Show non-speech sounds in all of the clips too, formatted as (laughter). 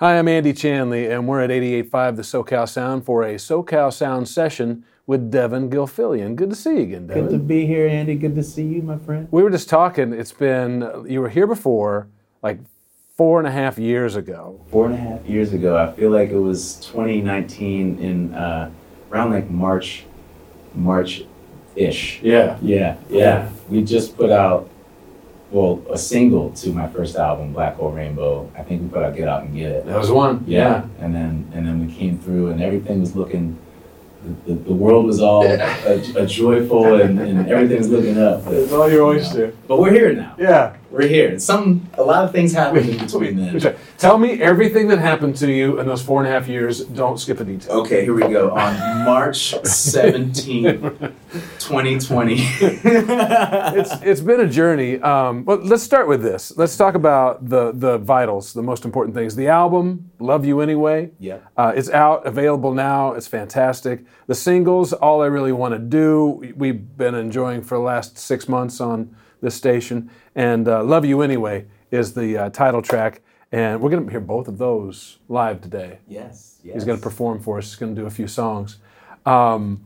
Hi, I'm Andy Chanley, and we're at 88.5 The SoCal Sound for a SoCal Sound session with Devon Gilfillian. Good to see you again, Devon. Good to be here, Andy. Good to see you, my friend. We were just talking. It's been, you were here before, like four and a half years ago. Four and a half years ago, I feel like it was 2019 in uh, around like March, March ish. Yeah. Yeah, yeah. We just put out, well, a single to my first album, Black Hole Rainbow. I think we put out Get Out and Get It. That was one. Yeah. And then and then we came through and everything was looking, the, the, the world was all a, a joyful and, and everything was looking up. But, It's all your oyster. but we're here now. Yeah. We're here. Some, a lot of things happened in between then. Tell me everything that happened to you in those four and a half years. Don't skip a detail. Okay, here we go. On March (laughs) 17th, 2020. it's it's been a journey. Um, but let's start with this. Let's talk about the the vitals, the most important things. The album, "Love You Anyway." Yeah. Uh, it's out, available now. It's fantastic. The singles, "All I Really Want to Do," we've been enjoying for the last six months on this station, and uh, "Love You Anyway" is the uh, title track. And we're going to hear both of those live today. yes, yes. He's going to perform for us. He's going to do a few songs. Um,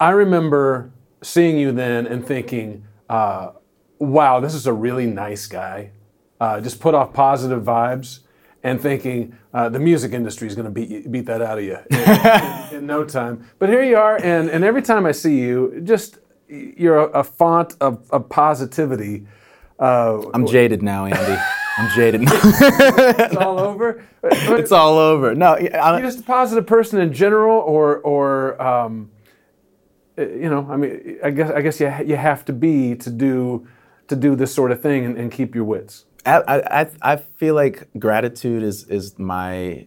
I remember seeing you then and thinking, uh, wow, this is a really nice guy. Uh, just put off positive vibes and thinking uh, the music industry is going to beat, you- beat that out of you in, in- in no time. But here you are, and, and every time I see you, just you're a, a font of, of positivity. Uh, I'm jaded now, Andy. I'm jaded. (laughs) (laughs) it's all over. But- it's all over. No, I, You're just a positive person in general, or or um, uh, you know, I mean, I guess I guess you you have to be to do to do this sort of thing and, and keep your wits. I, I, I- I feel like gratitude is is my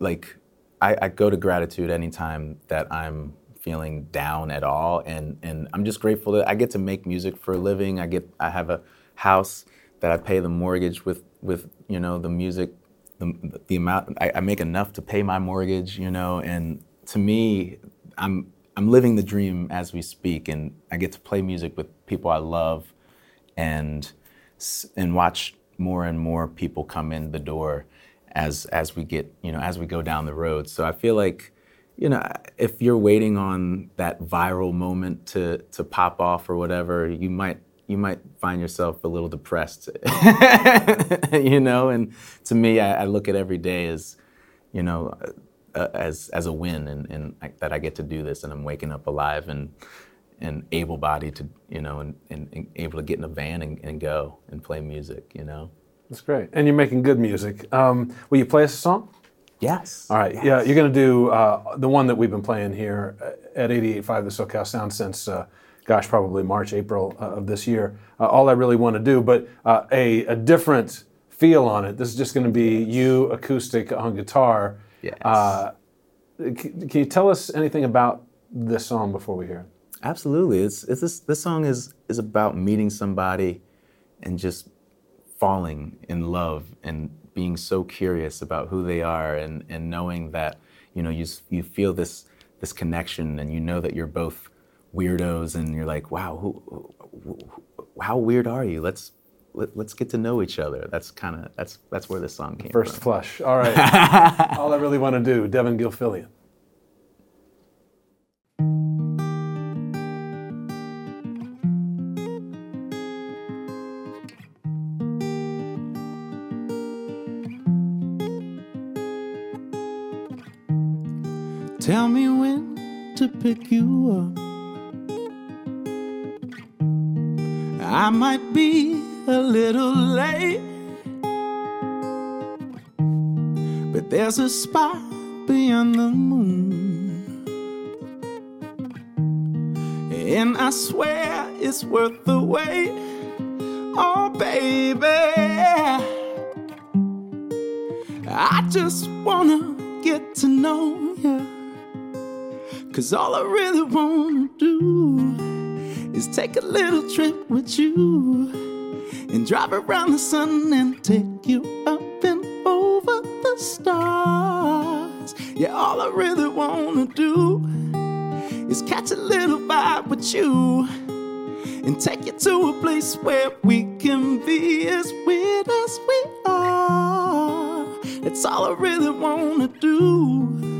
like I, I go to gratitude anytime that I'm feeling down at all and and I'm just grateful that I get to make music for a living. I get I have a house that I pay the mortgage with with you know the music the, the amount I, I make enough to pay my mortgage you know and to me I'm I'm living the dream as we speak and I get to play music with people I love and and watch more and more people come in the door as as we get you know as we go down the road. So I feel like you know if you're waiting on that viral moment to to pop off or whatever, you might you might find yourself a little depressed, (laughs) you know. And to me, I, I look at every day as you know uh, as as a win, and, and I, that I get to do this, and I'm waking up alive and and able-bodied to you know and, and, and able to get in a van and, and go and play music you know That's great, and you're making good music. Um, will you play us a song? Yes All right, yeah, you're going to do uh, the one that we've been playing here at 88.5 the SoCal Sound since, uh, gosh, probably March, April uh, of this year. Uh, all I really want to do, but uh, a, a different feel on it. This is just going to be you acoustic on guitar. Yes. Uh, c- can you tell us anything about this song before we hear it? absolutely it's, it's this, this song is is about meeting somebody and just falling in love and being so curious about who they are and, and knowing that you know you, you feel this this connection and you know that you're both weirdos and you're like wow who, who, who- how weird are you let's let, let's get to know each other that's kind of that's that's where this song came First from flush. All right. (laughs) all I really want to do, Devon Gilfillian. Tell me when to pick you up. I might be a little late, but there's a spot beyond the moon. And I swear it's worth the wait. Oh, baby. I just wanna get to know you. Cause all I really wanna do is take a little trip with you and drive around the sun and take you up and over the stars. Yeah, all I really wanna do is catch a little vibe with you and take you to a place where we can be as weird as we are. That's all I really wanna do.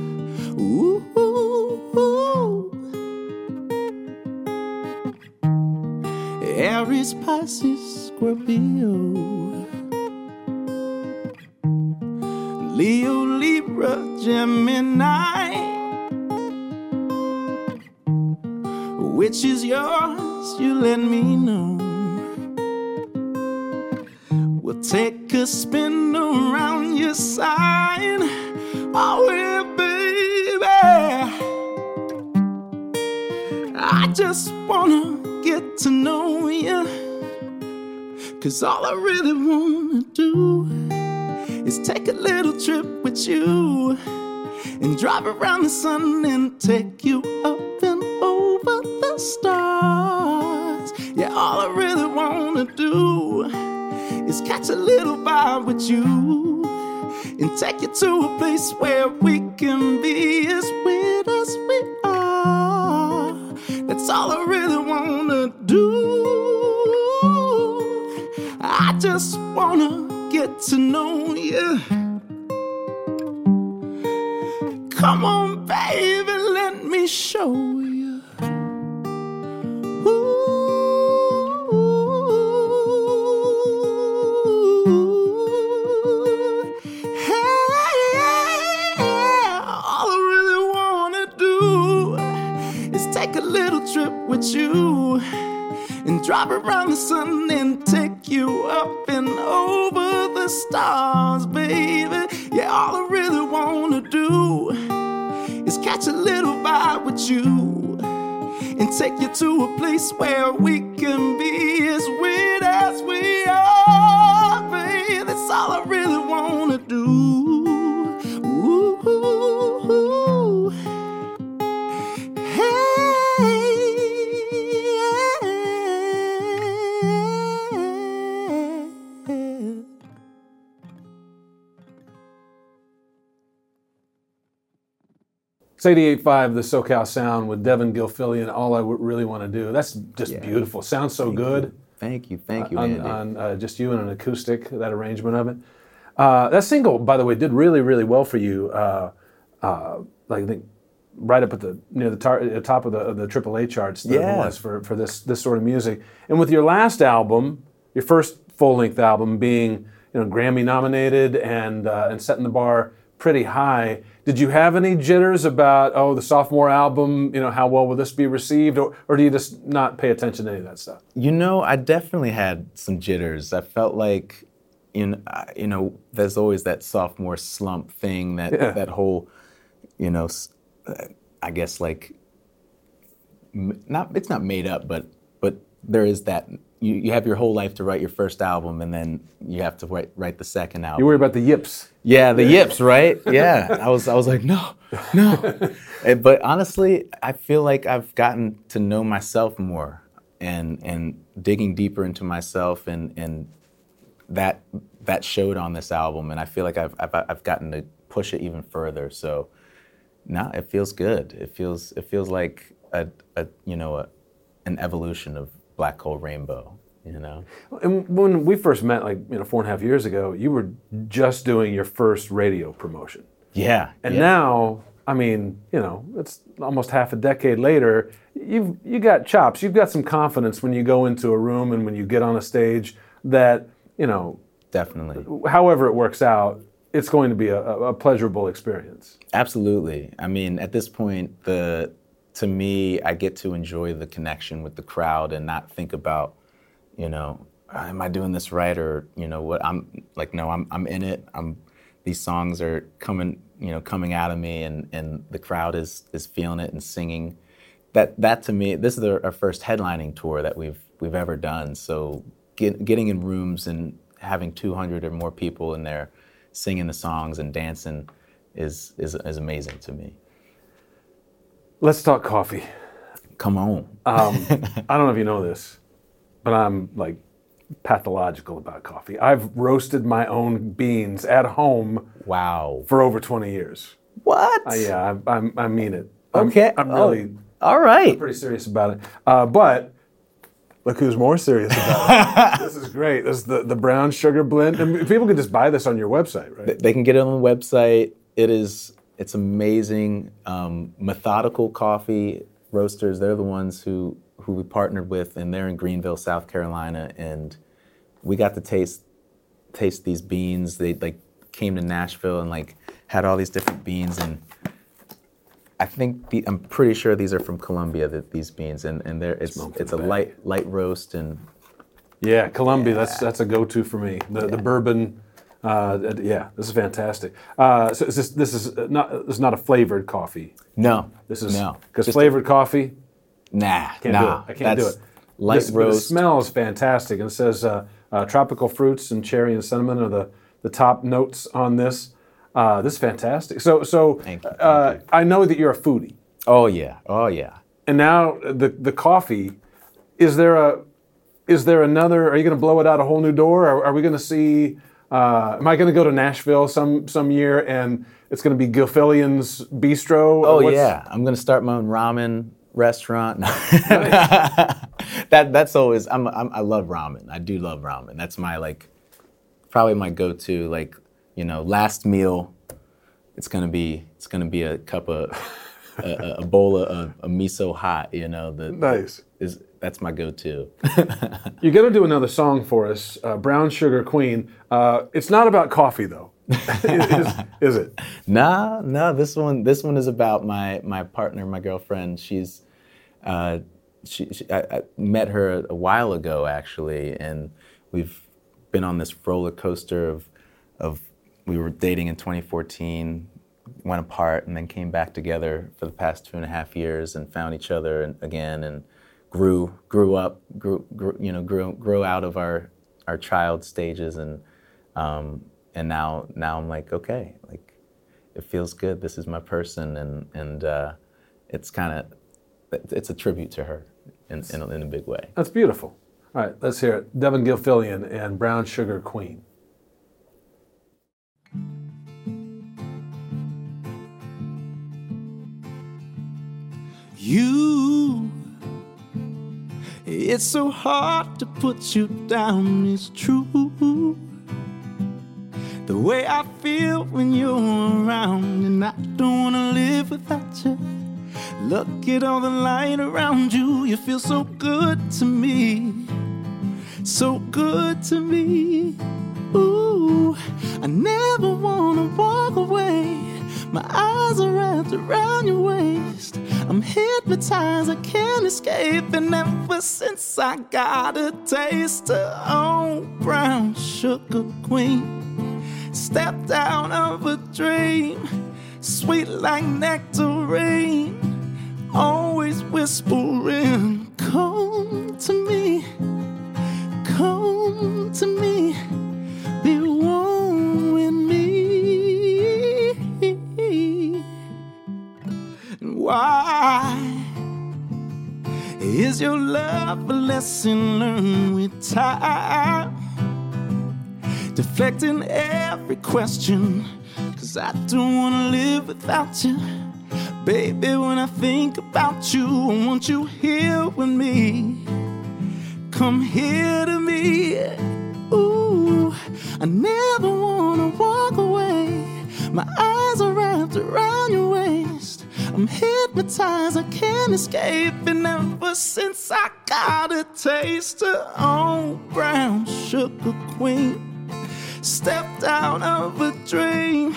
Aries, Pisces, Scorpio. Leo, Libra, Gemini. Which is yours? You let me know. We'll take a spin around your sign. Oh, yeah, baby. I just wanna get to know. Cause all I really wanna do is take a little trip with you and drive around the sun and take you up and over the stars. Yeah, all I really wanna do is catch a little vibe with you and take you to a place where we can be as weird as we are. That's all I really just wanna get to know you. Come on, baby, let me show you. You and take you to a place where we It's 88.5, the SoCal Sound with Devon Gilfillian. All I w- really want to do. That's just Yeah. beautiful. Sounds so good Thank you, thank you, on, Andy. on uh, just you and an acoustic, that arrangement of it. Uh, that single, by the way, did really, really well for you. Uh, uh, like I think right up at the near the tar- uh, top of the of the AAA charts. The, Yeah. was for for this this sort of music. And with your last album, your first full length album, being you know Grammy nominated and uh, and setting the bar pretty high. Did you have any jitters about oh the sophomore album? You know how well will this be received, or or do you just not pay attention to any of that stuff? You know, I definitely had some jitters. I felt like, you know, you know, there's always that sophomore slump thing. That Yeah. that whole, you know, I guess like, not it's not made up, but there is that. You, you have your whole life to write your first album, and then you have to write write the second album. You worry about the yips. Yeah, the yips, right? (laughs) Yeah. I was I was like, no, no. Eh, but honestly, I feel like I've gotten to know myself more and and digging deeper into myself and and that that showed on this album and I feel like I've I've, I've gotten to push it even further. So now it feels good. It feels it feels like a, a you know a, an evolution of Black Hole Rainbow, you know. And when we first met, like you know, four and a half years ago, you were just doing your first radio promotion, Yeah. and yeah. now, I mean, you know, it's almost half a decade later. You've you got chops. You've got some confidence when you go into a room and when you get on a stage that you know, definitely. however it works out, it's going to be a, a pleasurable experience. Absolutely. I mean, at this point, the to me, I get to enjoy the connection with the crowd and not think about, you know, ah, am I doing this right or you know what? I'm like, no, I'm I'm in it. I'm these songs are coming, you know, coming out of me, and and the crowd is is feeling it and singing. That that to me, this is our, our first headlining tour that we've we've ever done. So get, getting in rooms and having 200 or more people in there singing the songs and dancing is is, is amazing to me. Let's talk coffee. Come on. Um, (laughs) I don't know if you know this, but I'm like pathological about coffee. I've roasted my own beans at home wow. for over 20 years. What? Uh, yeah, I, I, I mean it. I'm, Okay. I'm Oh, really all right. pretty serious about it. Uh, but look who's more serious about it. (laughs) this is great. This is the, the brown sugar blend. And people can just buy this on your website, right? They can get it on the website. It is it's amazing. Um, methodical coffee roasters. They're the ones who who we partnered with, and they're in Greenville, South Carolina, and we got to taste taste these beans. They like came to Nashville and like had all these different beans and. I think the, I'm pretty sure these are from Colombia. That these beans and and they're it's it's a light light roast and Yeah, Colombia. That's that's a go-to for me. The the bourbon. Uh, yeah, this is fantastic. Uh, so is this this is not this is not a flavored coffee. no This is no because flavored coffee nah can't nah do it. I can't do it. light This- roast It smells fantastic. And it says uh, uh, tropical fruits and cherry and cinnamon are the, the top notes on this. Uh, this is fantastic. So so Thank you, thank uh, you. I know that you're a foodie, oh yeah oh yeah and now the the coffee. Is there a is there another? Are you going to blow it out a whole new door? Are, are we going to see? Uh, am I going to go to Nashville some some year and it's going to be Gilfillian's Bistro? Oh What's- yeah, I'm gonna start my own ramen restaurant. (laughs) that that's always I'm, I'm I love ramen. I do love ramen. That's my like probably my go-to like you know last meal. It's gonna be it's gonna be a cup of (laughs) a, a- a bowl of a miso hot. You know the Nice. is that's my go-to. You're going to do another song for us, uh, Brown Sugar Queen. Uh, it's not about coffee, though, (laughs) is, is it? Nah, no. This one, this one is about my my partner, my girlfriend. She's, uh, she, she I, I met her a while ago actually, and we've been on this roller coaster of, of we were dating in 2014, went apart, and then came back together for the past two and a half years, and found each other and, again, and grew grew up, grew, grew you know grew grew out of our our child stages and. Um, and now now I'm like okay like it feels good this is my person and and uh, it's kind of it's a tribute to her in, in, a, in a big way That's beautiful. All right, let's hear it. Devon Gilfillian and Brown Sugar Queen. You. It's so hard to put you down, it's true. The way I feel when you're around, and I don't wanna live without you. Look at all the light around you, you feel so good to me. So good to me. Ooh, I never wanna walk away. My eyes are wrapped around your waist. I'm hypnotized, I can't escape. And ever since I got a taste of oh, brown sugar queen, stepped out of a dream, sweet like nectarine, always whispering, is your love a lesson learned with time? Deflecting every question, cause I don't wanna live without you. Baby, when I think about you, I want you here with me. Come here to me. Ooh, I never wanna walk away. My eyes are wrapped around your waist. I'm hypnotized, I can't escape. And ever since I got a taste of oh, brown sugar queen, stepped out of a dream,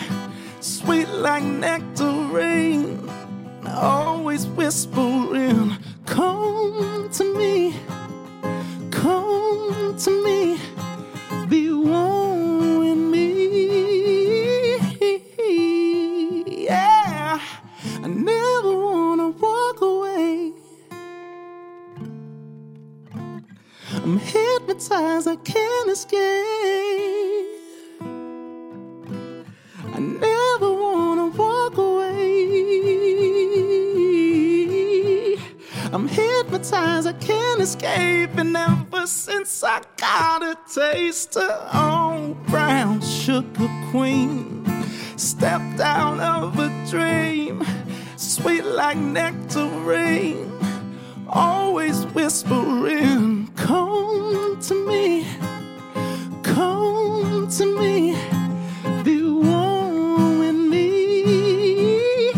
sweet like nectarine, always whispering, Come to me, come to me, be one I'm hypnotized, I can't escape. I never wanna walk away. I'm hypnotized, I can't escape. And ever since I got a taste of oh, brown sugar queen, stepped out of a dream, sweet like nectarine, always whispering, Come to me, come to me, be one with me.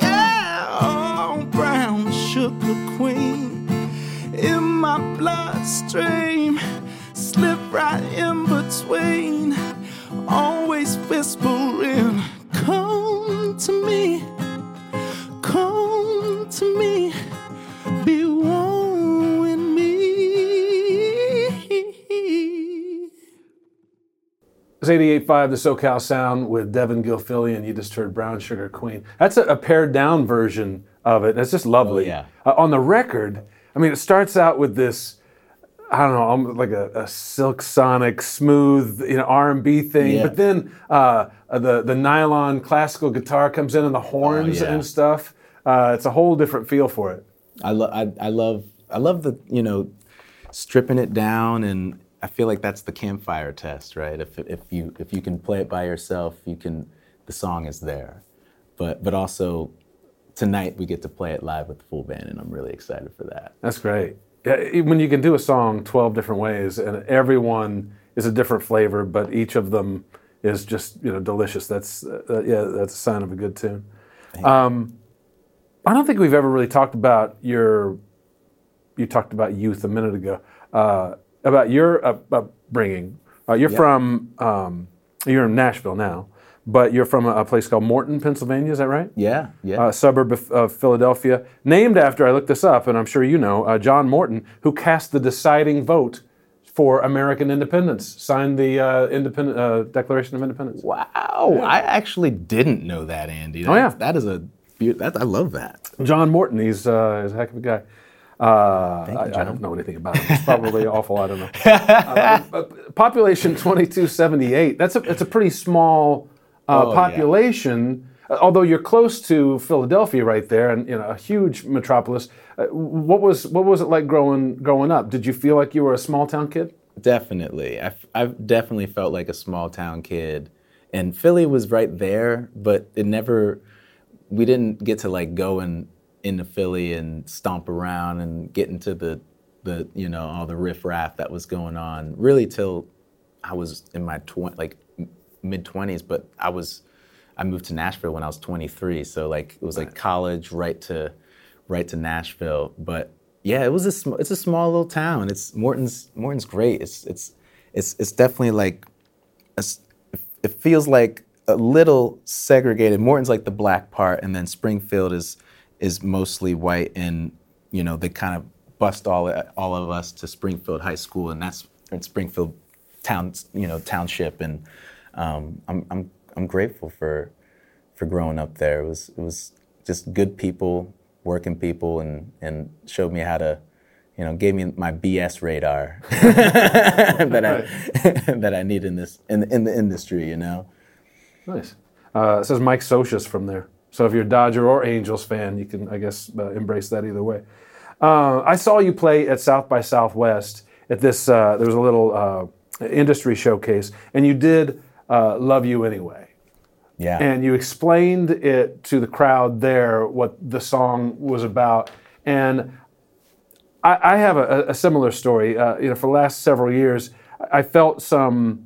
Yeah, oh, brown sugar queen in my bloodstream, slip right in between, always whispering, Come to me, It's 88.5 The SoCal Sound with Devon Gilfillian. You just heard Brown Sugar Queen. That's a, a pared down version of it. That's just lovely. Oh, yeah. Uh, on the record, I mean, it starts out with this, I don't know, almost like a, a silk sonic, smooth, you know, R&B thing. Yeah. But then uh, the, the nylon classical guitar comes in and the horns Oh, yeah. and stuff. Uh, it's a whole different feel for it. I, lo- I, I love I love the you know stripping it down and I feel like that's the campfire test, right? If, if you if you can play it by yourself, you can the song is there. But but also tonight we get to play it live with the full band and I'm really excited for that. That's great. Yeah, when you can do a song 12 different ways and everyone is a different flavor, but each of them is just you know delicious. That's uh, yeah, that's a sign of a good tune. Um, I don't think we've ever really talked about your. You talked about youth a minute ago. Uh, about your upbringing. Uh, you're from um, you're in Nashville now, but you're from a, a place called Morton, Pennsylvania. Is that right? Yeah, yeah. a suburb of, of Philadelphia, named after, I looked this up, and I'm sure you know, uh, John Morton, who cast the deciding vote for American independence, signed the uh, independent, uh, Declaration of Independence. wow. I actually didn't know that, Andy. Oh, yeah. That- that is a beau- that I love that. John Morton, he's, uh, he's a heck of a guy. Uh, you, I, I don't know anything about (laughs) him. It's probably awful. I don't know. (laughs) Uh, but population 2278. That's a, it's a pretty small uh, Oh, population. uh, Although you're close to Philadelphia, right there, and you know a huge metropolis. Uh, what was what was it like growing growing up? Did you feel like you were a small town kid? Definitely. I've, I've definitely felt like a small town kid. And Philly was right there, but it never, we didn't get to like go in, into Philly and stomp around and get into the, the you know, all the riffraff that was going on really till I was in my tw- like mid 20s. But I was, I moved to Nashville when I was 23. So like it was like college right to, right to Nashville. But yeah, it was a sm- it's a small little town. It's Morton's Morton's great. It's it's it's it's definitely like a it feels like a little segregated. Morton's like the black part, and then Springfield is is mostly white, and you know they kind of bust all all of us to Springfield High School, and that's in Springfield town you know township, and um, I'm I'm I'm grateful for for growing up there. It was it was just good people, working people, and and showed me how to, you know, gave me my BS radar (laughs) (laughs) that I (laughs) that I need in this in in the industry. You know. Nice. Uh, it says Mike Scioscia from there. So if you're a Dodger or Angels fan, you can, I guess, uh, embrace that either way. Uh, I saw you play at South by Southwest at this. Uh, there was a little uh, industry showcase, and you did uh, "Love You Anyway," Yeah. and you explained it to the crowd there what the song was about. And I, I have a, a similar story. Uh, you know, for the last several years, I felt some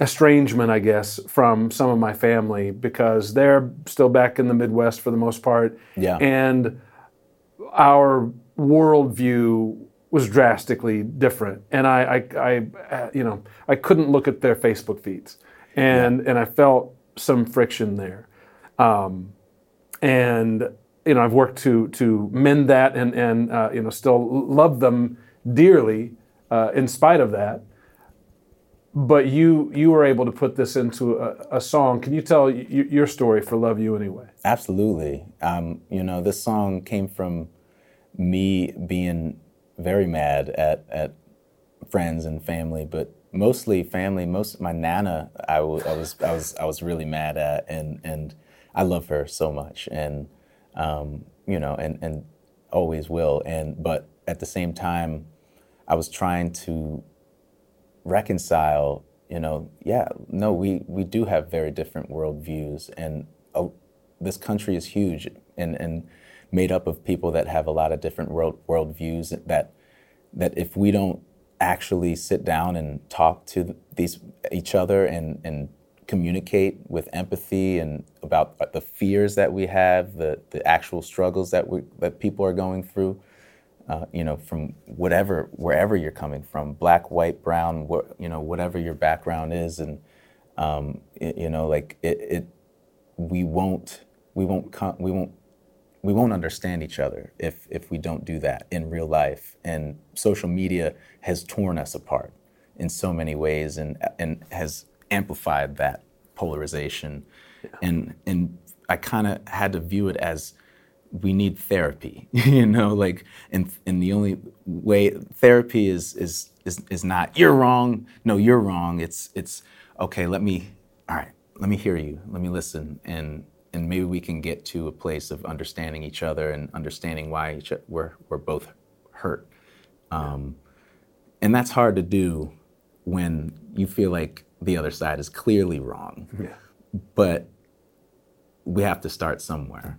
estrangement, I guess, from some of my family because they're still back in the Midwest for the most part. Yeah. And our worldview was drastically different. And I, I, I uh, you know, I couldn't look at their Facebook feeds. And, and I felt some friction there. Um, and, you know, I've worked to, to mend that and, and uh, you know, still love them dearly uh, in spite of that but you you were able to put this into a, a song. Can you tell y- your story for "Love You Anyway"? Absolutely. Um, you know, this song came from me being very mad at, at friends and family, but mostly family. Most my nana, I was I was I was really mad at, and and I love her so much, and um, you know, and and always will. And but at the same time, I was trying to reconcile you know yeah no we we do have very different worldviews and uh, this country is huge and and made up of people that have a lot of different world worldviews that that if we don't actually sit down and talk to these each other and and communicate with empathy and about the fears that we have, the the actual struggles that we that people are going through, uh, you know, from whatever wherever you're coming from, black, white, brown, wh- you know, whatever your background is, and um, it, you know, like it, it, we won't we won't come we won't we won't understand each other if if we don't do that in real life. And social media has torn us apart in so many ways, and and has amplified that polarization. Yeah. And and I kind of had to view it as we need therapy, (laughs) you know, like and and the only way therapy is is is is not you're wrong, no, you're wrong. It's it's okay, let me all right, let me hear you, let me listen and and maybe we can get to a place of understanding each other and understanding why each, we're, we're both hurt. Um, and that's hard to do when you feel like the other side is clearly wrong. Yeah. But we have to start somewhere,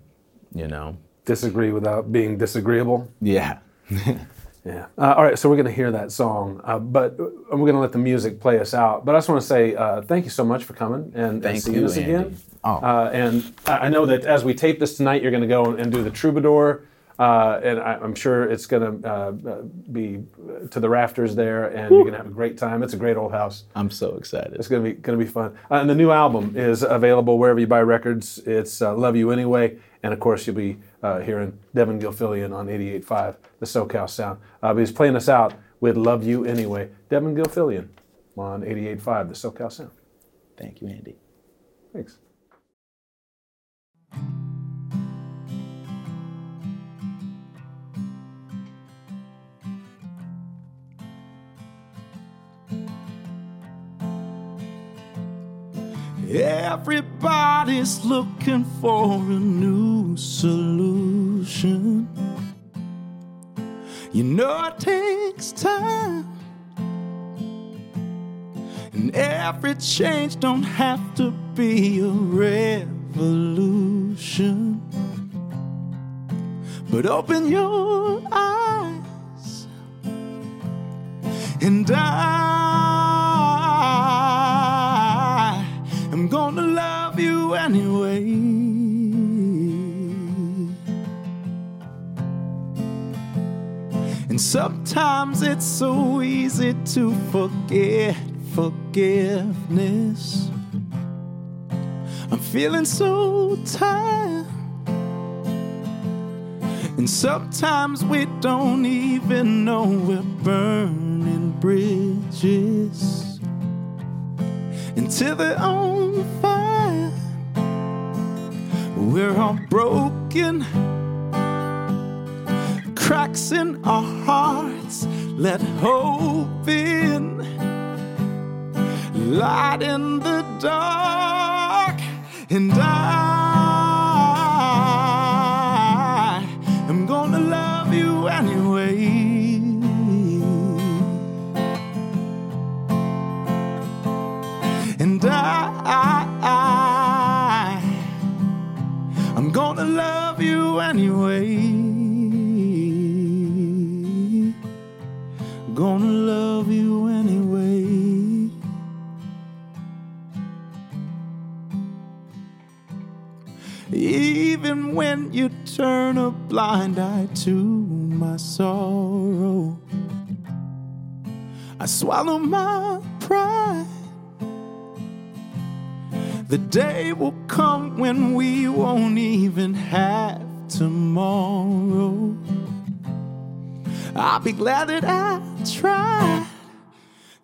you know? Disagree without being disagreeable? Yeah. (laughs) Yeah. Uh, all right, so we're going to hear that song, uh, but we're going to let the music play us out. But I just want to say uh, thank you so much for coming and, and seeing us Andy. again. Oh. Uh, and I know that as we tape this tonight, you're going to go and do the Troubadour. Uh, and I, am sure it's going to uh, uh, be to the rafters there, and Woo. you're going to have a great time. It's a great old house. I'm so excited. It's going to be going to be fun. Uh, and the new album is available wherever you buy records. It's uh, "Love You Anyway," and of course, you'll be hearing Devon Gilfillian on 88.5, the SoCal Sound. but he's playing us out with "Love You Anyway." Devon Gilfillian on 88.5, the SoCal Sound. Thank you, Andy. Thanks. Everybody's looking for a new solution. You know it takes time. And every change don't have to be a revolution. But open your eyes and I anyway. And sometimes it's so easy to forget forgiveness. I'm feeling so tired. And sometimes we don't even know we're burning bridges until they're on fire. We're all broken, cracks in our hearts. Let hope in, light in the dark, and I. love you anyway. Gonna love you anyway. Even when you turn a blind eye to my sorrow, I swallow my pride. The day will come when we won't even have tomorrow. I'll be glad that I tried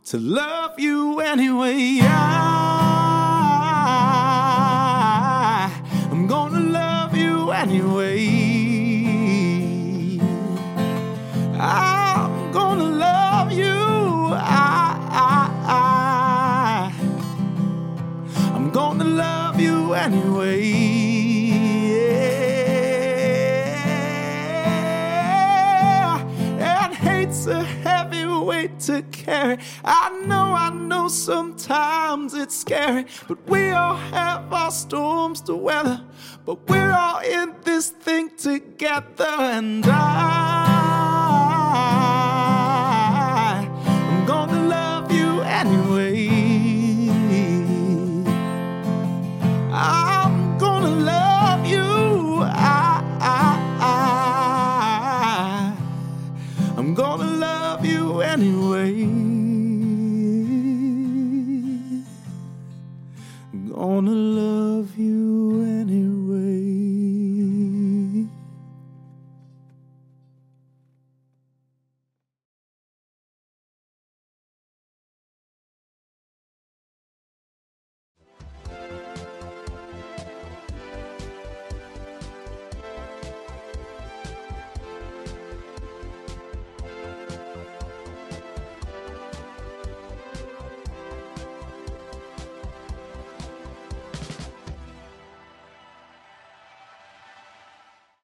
to love you anyway. I, I'm gonna love you anyway. Carry. I know, I know sometimes it's scary, but we all have our storms to weather. But we're all in this thing together, and I.